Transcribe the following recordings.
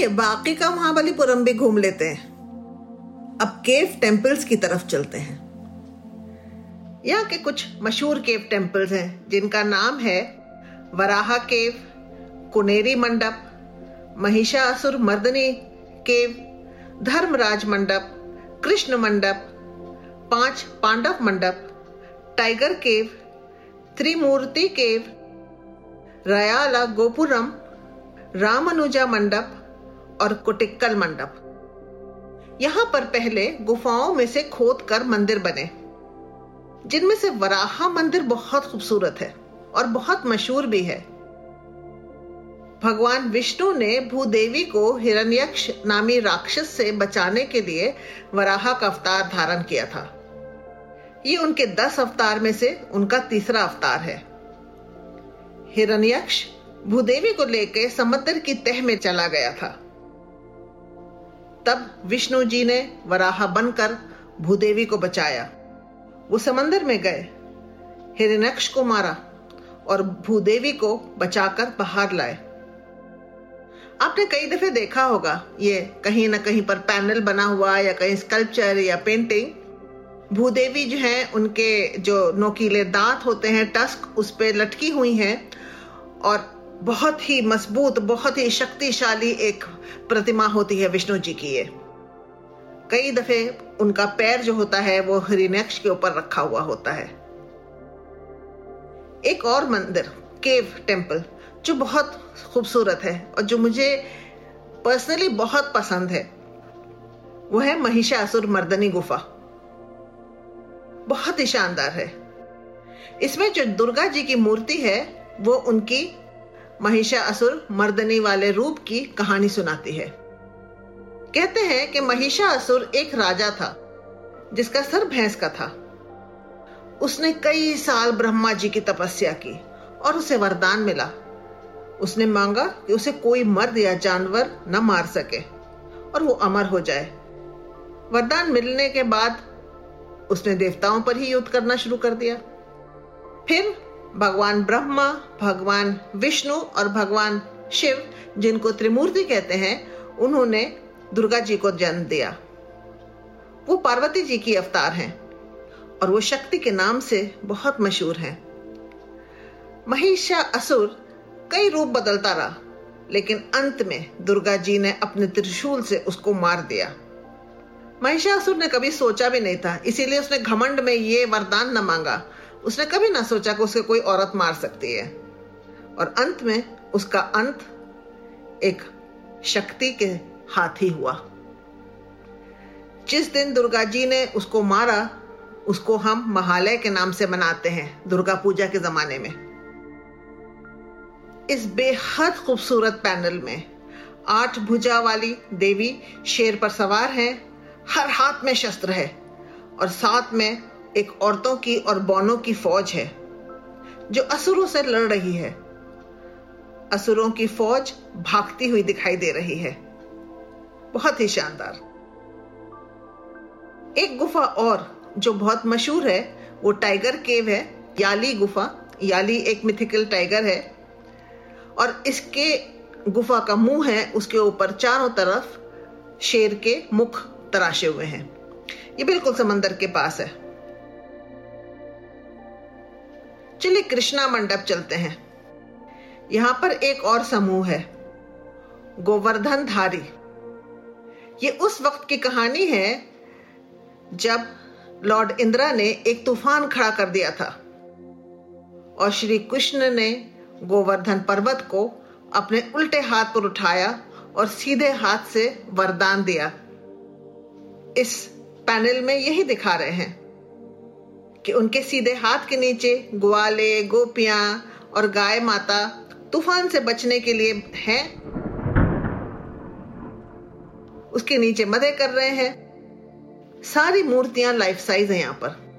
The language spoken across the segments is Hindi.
चलिए बाकी का महाबलीपुरम भी घूम लेते हैं। अब केव टेम्पल्स की तरफ़ चलते हैं। यहाँ के कुछ मशहूर केव टेम्पल्स हैं, जिनका नाम है वराहा केव, कुनेरी मंडप, महिषासुर मर्दनी केव, धर्मराज मंडप, कृष्ण मंडप, पाँच Pandava Mandapa, tiger cave, Trimurti cave, Rayala Gopuram, Ramanuja Mandapa और कुटिक्कल मंडप। यहाँ पर पहले गुफाओं में से खोद कर मंदिर बने, जिनमें से वराहा मंदिर बहुत खूबसूरत है और बहुत मशहूर भी है। भगवान विष्णु ने भूदेवी को हिरण्यक्ष नामी राक्षस से बचाने के लिए वराहा का अवतार धारण किया था। ये उनके दस अवतार में से उनका तीसरा अवतार है। हिरण्यक्ष भूदेवी को लेकर समुद्र की तह में चला गया था। तब विष्णु जी ने वराहा बनकर भूदेवी को बचाया। वो समंदर में गए, हिरण्यक्ष को मारा और भूदेवी को बचाकर बाहर लाए। आपने कई दफे देखा होगा, ये कहीं ना कहीं पर पैनल बना हुआ या कहीं स्कल्पचर या पेंटिंग भूदेवी जो है, उनके जो नोकीले दांत होते हैं टस्क उस पर लटकी हुई हैं और बहुत ही मज़बूत, बहुत ही शक्तिशाली एक प्रतिमा होती है विष्णु जी की ये। कई दफे उनका पैर जो होता है, वो हरिणक्ष के ऊपर रखा हुआ होता है। एक और मंदिर, केव टेंपल जो बहुत खूबसूरत है और जो मुझे पर्सनली बहुत पसंद है, वो है महिषासुर मर्दनी गुफा। बहुत ही शानदार है। इसमें जो दुर्गा जी की मूर्ति है, वो उनकी महिषासुर मर्दनी वाले रूप की कहानी सुनाती है। कहते हैं कि महिषासुर एक राजा था, जिसका सर भैंस का था। उसने कई साल ब्रह्मा जी की तपस्या की और उसे वरदान मिला। उसने मांगा कि उसे कोई मर्द या जानवर न मार सके और वो अमर हो जाए। वरदान मिलने के बाद उसने देवताओं पर ही युद्ध करना शुरू कर दिया। फिर भगवान ब्रह्मा, भगवान विष्णु और भगवान शिव, जिनको त्रिमूर्ति कहते हैं, उन्होंने दुर्गा जी को जन्म दिया। वो पार्वती जी की अवतार हैं और वो शक्ति के नाम से बहुत मशहूर हैं। महिषा असुर कई रूप बदलता रहा, लेकिन अंत में दुर्गा जी ने अपने त्रिशूल से उसको मार दिया। महिषासुर ने कभी सोचा भी नहीं था, इसीलिए उसने घमंड में ये वरदान न मांगा उसने कभी ना सोचा कि उसे कोई औरत मार सकती है। और अंत में उसका अंत एक शक्ति के हाथ ही हुआ। जिस दिन दुर्गा जी ने उसको मारा, उसको हम महालय के नाम से मनाते हैं, दुर्गा पूजा के जमाने में। इस बेहद खूबसूरत पैनल में आठ भुजा वाली देवी शेर पर सवार है, हर हाथ में शस्त्र है और साथ में एक औरतों की और बौनों की फौज है, जो असुरों से लड़ रही है। असुरों की फौज भागती हुई दिखाई दे रही है। बहुत ही शानदार। एक गुफा और जो बहुत मशहूर है, वो टाइगर केव है, याली गुफा। याली एक मिथिकल टाइगर है। और इसके गुफा का मुँह है, उसके ऊपर चारों तरफ़ शेर के मुख तराशे हुए हैं। ये बिल्कुल समंदर के पास है। चलिए कृष्णा मंडप चलते हैं। यहाँ पर एक और समूह है गोवर्धन धारी ये उस वक्त की कहानी है जब लॉर्ड इंदिरा ने एक तूफ़ान खड़ा कर दिया था और श्री कृष्ण ने गोवर्धन पर्वत को अपने उल्टे हाथ पर उठाया और सीधे हाथ से वरदान दिया। इस पैनल में यही दिखा रहे हैं। कि उनके सीधे हाथ के नीचे ग्वाले, गोपियाँ और गाय माता तूफ़ान से बचने के लिए हैं। उसके नीचे मदे कर रहे हैं। सारी मूर्तियाँ लाइफ साइज़ है यहाँ पर।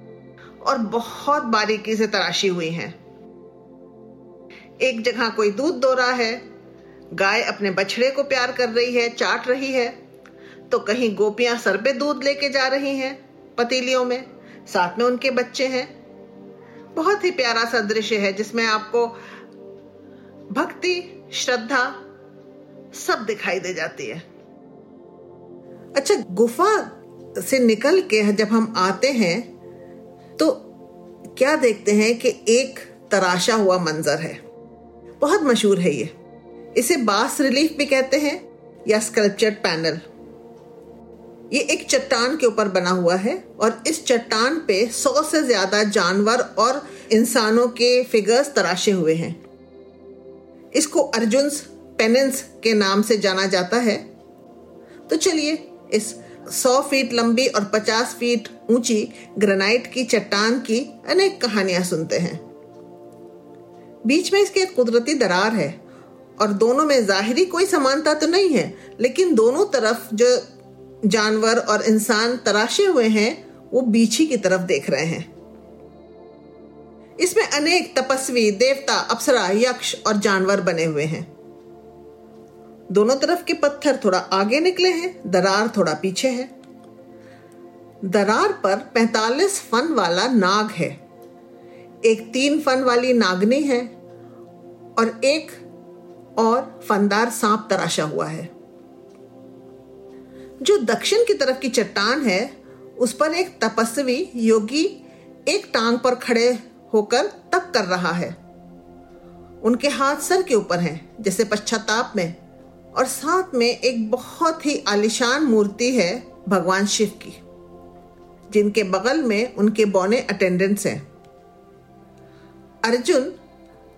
और बहुत बारीकी से तराशी हुई हैं। एक जगह कोई दूध दो रहा है। गाय अपने बछड़े को प्यार कर रही है, चाट रही है। तो कहीं गोपियाँ सर पे दूध लेके जा रही हैं पतीलियों में। साथ में उनके बच्चे हैं। बहुत ही प्यारा सा दृश्य है जिसमें आपको भक्ति, श्रद्धा सब दिखाई दे जाती है। अच्छा गुफा से निकल के जब हम आते हैं तो क्या देखते हैं कि एक तराशा हुआ मंजर है। बहुत मशहूर है ये। इसे बास रिलीफ भी कहते हैं या स्कल्पचर्ड पैनल। ये एक चट्टान के ऊपर बना हुआ है और इस चट्टान पे सौ से ज़्यादा जानवर और इंसानों के फिगर्स तराशे हुए हैं। इसको अर्जुन पेनेंस के नाम से जाना जाता है। तो चलिए इस 100 फीट लंबी और 50 फीट ऊँची ग्रेनाइट की चट्टान की अनेक कहानियाँ सुनते हैं। बीच में इसके एक कुदरती दरार है और दोनों में जाहिरी कोई समानता तो नहीं है, लेकिन दोनों तरफ़ जो जानवर और इंसान तराशे हुए हैं, वो ही की तरफ़ देख रहे हैं। इसमें अनेक तपस्वी, देवता, अप्सरा, यक्ष और जानवर बने हुए हैं। दोनों तरफ़ के पत्थर थोड़ा आगे निकले हैं, दरार थोड़ा पीछे है। दरार पर 45 फन वाला नाग है। एक तीन फन वाली नागनी है और एक और फनदार सांप तराशा हुआ है। जो दक्षिण की तरफ़ की चट्टान है, उस पर एक तपस्वी योगी एक टांग पर खड़े होकर तप कर रहा है। उनके हाथ सर के ऊपर हैं, जैसे पश्चाताप में, और साथ में एक बहुत ही आलिशान मूर्ति है भगवान शिव की, जिनके बगल में उनके बौने अटेंडेंट्स हैं। अर्जुन,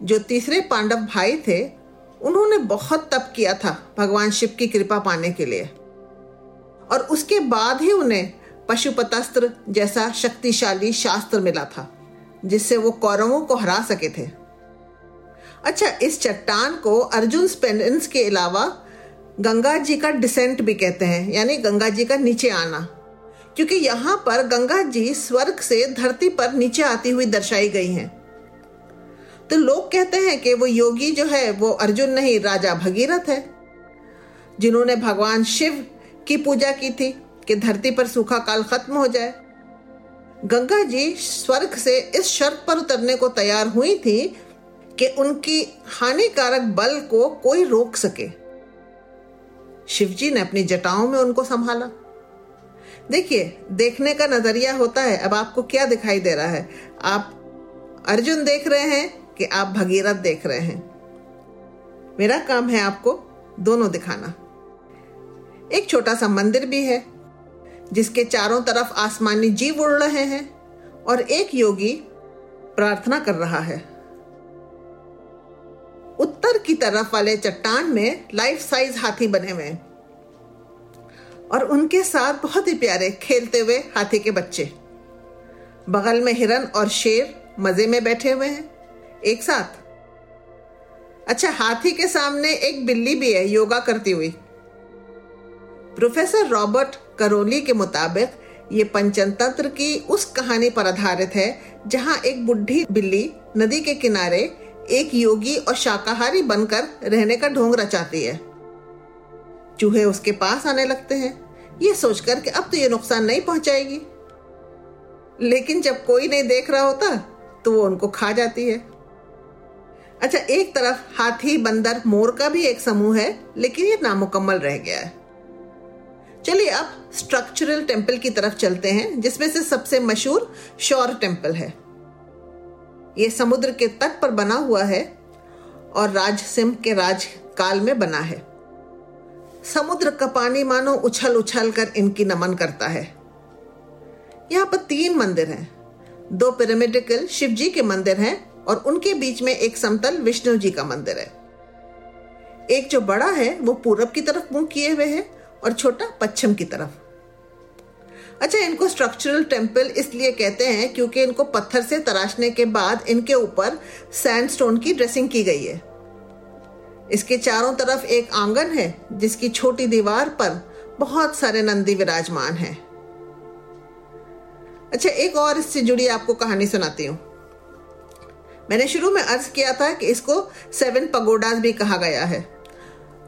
जो तीसरे पांडव भाई थे, उन्होंने बहुत तप किया था भगवान शिव की कृपा पाने के लिए। और उसके बाद ही उन्हें पशुपतस्त्र जैसा शक्तिशाली शास्त्र मिला था, जिससे वो कौरवों को हरा सके थे। अच्छा इस चट्टान को अर्जुन स्पेंडेंस के अलावा गंगा जी का डिसेंट भी कहते हैं, यानी गंगा जी का नीचे आना। क्योंकि यहाँ पर गंगा जी स्वर्ग से धरती पर नीचे आती हुई दर्शाई गई हैं। तो लोग कहते हैं कि वो योगी जो है, वो अर्जुन नहीं, राजा भगीरथ है, जिन्होंने भगवान शिव की पूजा की थी कि धरती पर सूखा काल खत्म हो जाए। गंगा जी स्वर्ग से इस शर्त पर उतरने को तैयार हुई थी कि उनकी हानिकारक बल को कोई रोक सके। शिवजी ने अपनी जटाओं में उनको संभाला। देखिए, देखने का नज़रिया होता है, अब आपको क्या दिखाई दे रहा है? आप अर्जुन देख रहे हैं कि आप भगीरथ देख रहे हैं। मेरा काम है आपको दोनों दिखाना। एक छोटा सा मंदिर भी है, जिसके चारों तरफ़ आसमानी जीव उड़ रहे हैं और एक योगी प्रार्थना कर रहा है। उत्तर की तरफ़ वाले चट्टान में लाइफ साइज़ हाथी बने हुए हैं और उनके साथ बहुत ही प्यारे खेलते हुए हाथी के बच्चे। बगल में हिरन और शेर मज़े में बैठे हुए हैं, एक साथ। अच्छा हाथी के सामने एक बिल्ली भी है, योगा करती हुई। प्रोफेसर रॉबर्ट करोली के मुताबिक ये पंचतंत्र की उस कहानी पर आधारित है, जहाँ एक बुढ़ी बिल्ली नदी के किनारे एक योगी और शाकाहारी बनकर रहने का ढोंग रचाती है। चूहे उसके पास आने लगते हैं। ये सोचकर कि अब तो ये नुकसान नहीं पहुंचाएगी। लेकिन जब कोई नहीं देख रहा होता तो वो उनको खा जाती है। अच्छा एक तरफ़ हाथी बंदर मोर का भी एक समूह है, लेकिन ये नामुकम्मल रह गया है। चलिए अब स्ट्रक्चरल टेंपल की तरफ़ चलते हैं, जिसमें से सबसे मशहूर शौर टेंपल है। ये समुद्र के तट पर बना हुआ है और राज सिंह के राज काल में बना है। समुद्र का पानी मानो उछल उछल कर इनकी नमन करता है। यहाँ पर तीन मंदिर हैं। दो पिरामिडिकल शिव जी के मंदिर हैं और उनके बीच में एक समतल विष्णु जी का मंदिर है। एक जो बड़ा है, वो पूरब की तरफ़ मुँह किए हुए है और छोटा पश्चिम की तरफ़। अच्छा इनको स्ट्रक्चरल टेंपल इसलिए कहते हैं क्योंकि इनको पत्थर से तराशने के बाद इनके ऊपर सैंडस्टोन की ड्रेसिंग की गई है। इसके चारों तरफ़ एक आँगन है, जिसकी छोटी दीवार पर बहुत सारे नंदी विराजमान हैं। अच्छा एक और इससे जुड़ी आपको कहानी सुनाती हूँ। मैंने शुरू में अर्ज़ किया था कि इसको सेवन पगोडाज भी कहा गया है।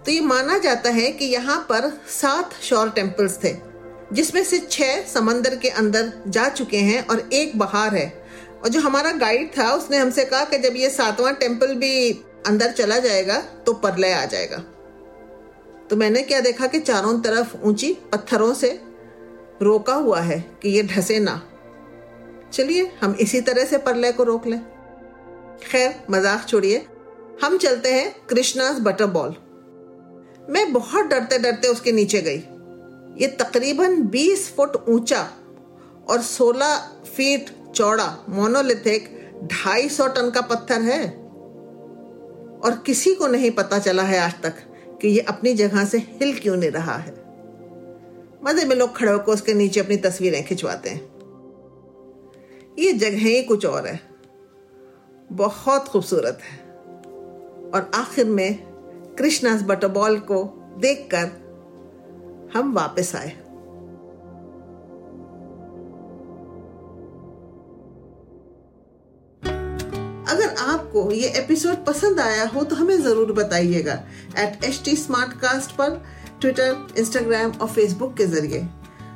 तो ये माना जाता है कि यहाँ पर सात शोर टेम्पल्स थे, जिसमें से छह समंदर के अंदर जा चुके हैं और एक बाहर है। और जो हमारा गाइड था, उसने हमसे कहा कि जब ये सातवां टेंपल भी अंदर चला जाएगा तो परलय आ जाएगा। तो मैंने क्या देखा कि चारों तरफ़ ऊँची पत्थरों से रोका हुआ है कि ये ढसे ना। चलिए, हम इसी तरह से परलय को रोक लें। खैर, मज़ाक छोड़िए। हम चलते हैं कृष्णास बटर बॉल मैं बहुत डरते डरते उसके नीचे गई। ये तकरीबन 20 फुट ऊँचा और 16 फीट चौड़ा मोनोलिथिक 250 टन का पत्थर है। और किसी को नहीं पता चला है आज तक कि ये अपनी जगह से हिल क्यों नहीं रहा है। मज़े में लोग खड़े होकर उसके नीचे अपनी तस्वीरें खिंचवाते हैं। ये जगह ही कुछ और है। बहुत खूबसूरत है। और आखिर में कृष्णास बटोबॉल को देखकर हम वापस आए। अगर आपको ये एपिसोड पसंद आया हो तो हमें ज़रूर बताइएगा। At H T smart cast पर ट्विटर इंस्टाग्राम और फेसबुक के ज़रिए।